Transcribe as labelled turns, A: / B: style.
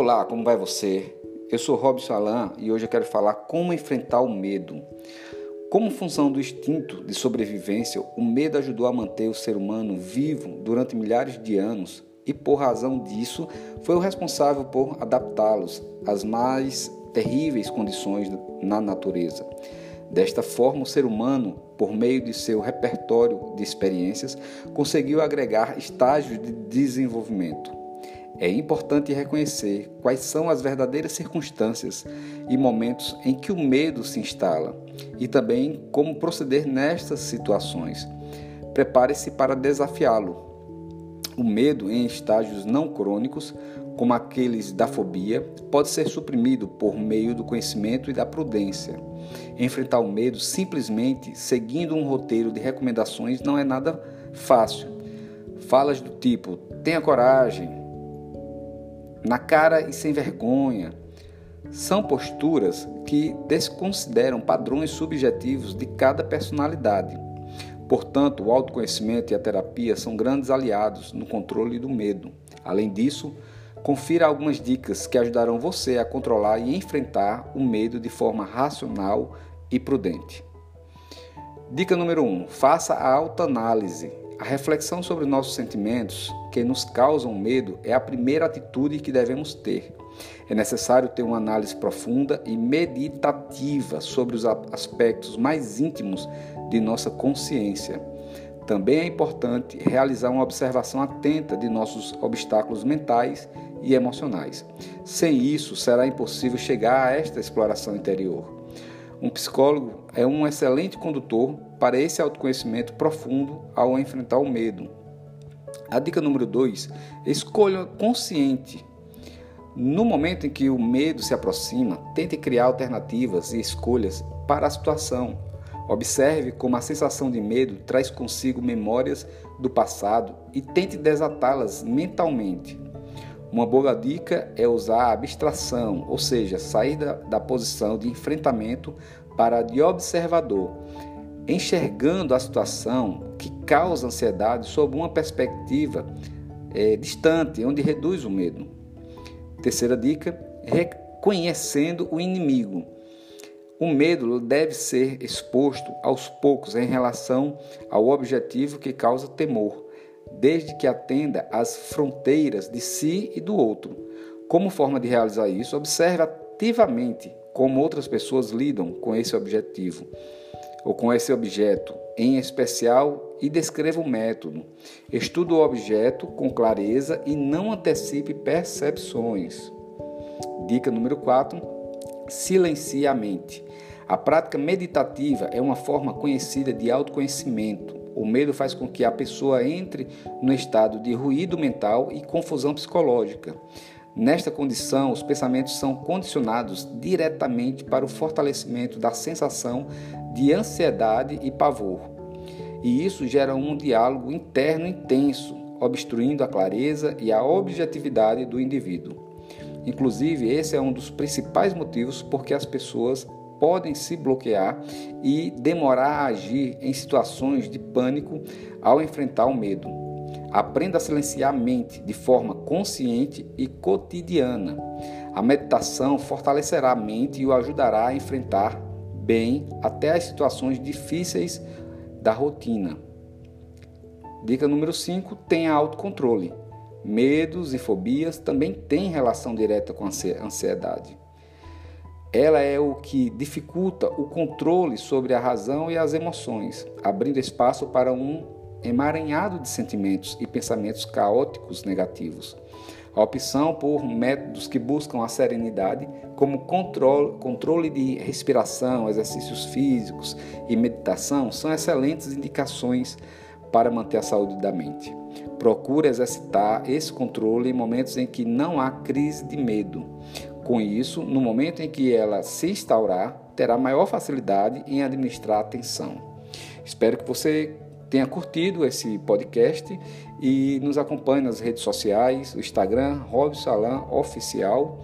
A: Olá, como vai você? Eu sou Robson Alan e hoje eu quero falar como enfrentar o medo. Como função do instinto de sobrevivência, o medo ajudou a manter o ser humano vivo durante milhares de anos e, por razão disso, foi o responsável por adaptá-los às mais terríveis condições na natureza. Desta forma, o ser humano, por meio de seu repertório de experiências, conseguiu agregar estágios de desenvolvimento. É importante reconhecer quais são as verdadeiras circunstâncias e momentos em que o medo se instala e também como proceder nestas situações. Prepare-se para desafiá-lo. O medo em estágios não crônicos, como aqueles da fobia, pode ser suprimido por meio do conhecimento e da prudência. Enfrentar o medo simplesmente seguindo um roteiro de recomendações não é nada fácil. Falas do tipo: tenha coragem, na cara e sem vergonha. São posturas que desconsideram padrões subjetivos de cada personalidade. Portanto, o autoconhecimento e a terapia são grandes aliados no controle do medo. Além disso, confira algumas dicas que ajudarão você a controlar e enfrentar o medo de forma racional e prudente. Dica número 1: um, faça a autoanálise. A reflexão sobre nossos sentimentos que nos causam medo é a primeira atitude que devemos ter. É necessário ter uma análise profunda e meditativa sobre os aspectos mais íntimos de nossa consciência. Também é importante realizar uma observação atenta de nossos obstáculos mentais e emocionais. Sem isso, será impossível chegar a esta exploração interior. Um psicólogo é um excelente condutor para esse autoconhecimento profundo ao enfrentar o medo. A dica número 2: escolha consciente. No momento em que o medo se aproxima, tente criar alternativas e escolhas para a situação. Observe como a sensação de medo traz consigo memórias do passado e tente desatá-las mentalmente. Uma boa dica é usar a abstração, ou seja, sair da, da posição de enfrentamento para a de observador, enxergando a situação que causa ansiedade sob uma perspectiva é, distante, onde reduz o medo. Terceira dica: reconhecendo o inimigo. O medo deve ser exposto aos poucos em relação ao objetivo que causa temor desde que atenda às fronteiras de si e do outro. Como forma de realizar isso, observe ativamente como outras pessoas lidam com esse objetivo ou com esse objeto em especial e descreva o método. Estude o objeto com clareza e não antecipe percepções. Dica número 4: silencie a mente. A prática meditativa é uma forma conhecida de autoconhecimento o medo faz com que a pessoa entre no estado de ruído mental e confusão psicológica. Nesta condição, os pensamentos são condicionados diretamente para o fortalecimento da sensação de ansiedade e pavor. E isso gera um diálogo interno intenso, obstruindo a clareza e a objetividade do indivíduo. Inclusive, esse é um dos principais motivos porque as pessoas podem se bloquear e demorar a agir em situações de pânico ao enfrentar o medo. Aprenda a silenciar a mente de forma consciente e cotidiana. A meditação fortalecerá a mente e o ajudará a enfrentar bem até as situações difíceis da rotina. Dica número 5: tenha autocontrole. Medos e fobias também têm relação direta com a ansiedade. Ela é o que dificulta o controle sobre a razão e as emoções, abrindo espaço para um emaranhado de sentimentos e pensamentos caóticos negativos. A opção por métodos que buscam a serenidade, como controle, de respiração, exercícios físicos e meditação, são excelentes indicações para manter a saúde da mente. Procure exercitar esse controle em momentos em que não há crise de medo. Com isso, no momento em que ela se instaurar, terá maior facilidade em administrar a atenção. Espero que você tenha curtido esse podcast e nos acompanhe nas redes sociais, o Instagram, Robson Salam Oficial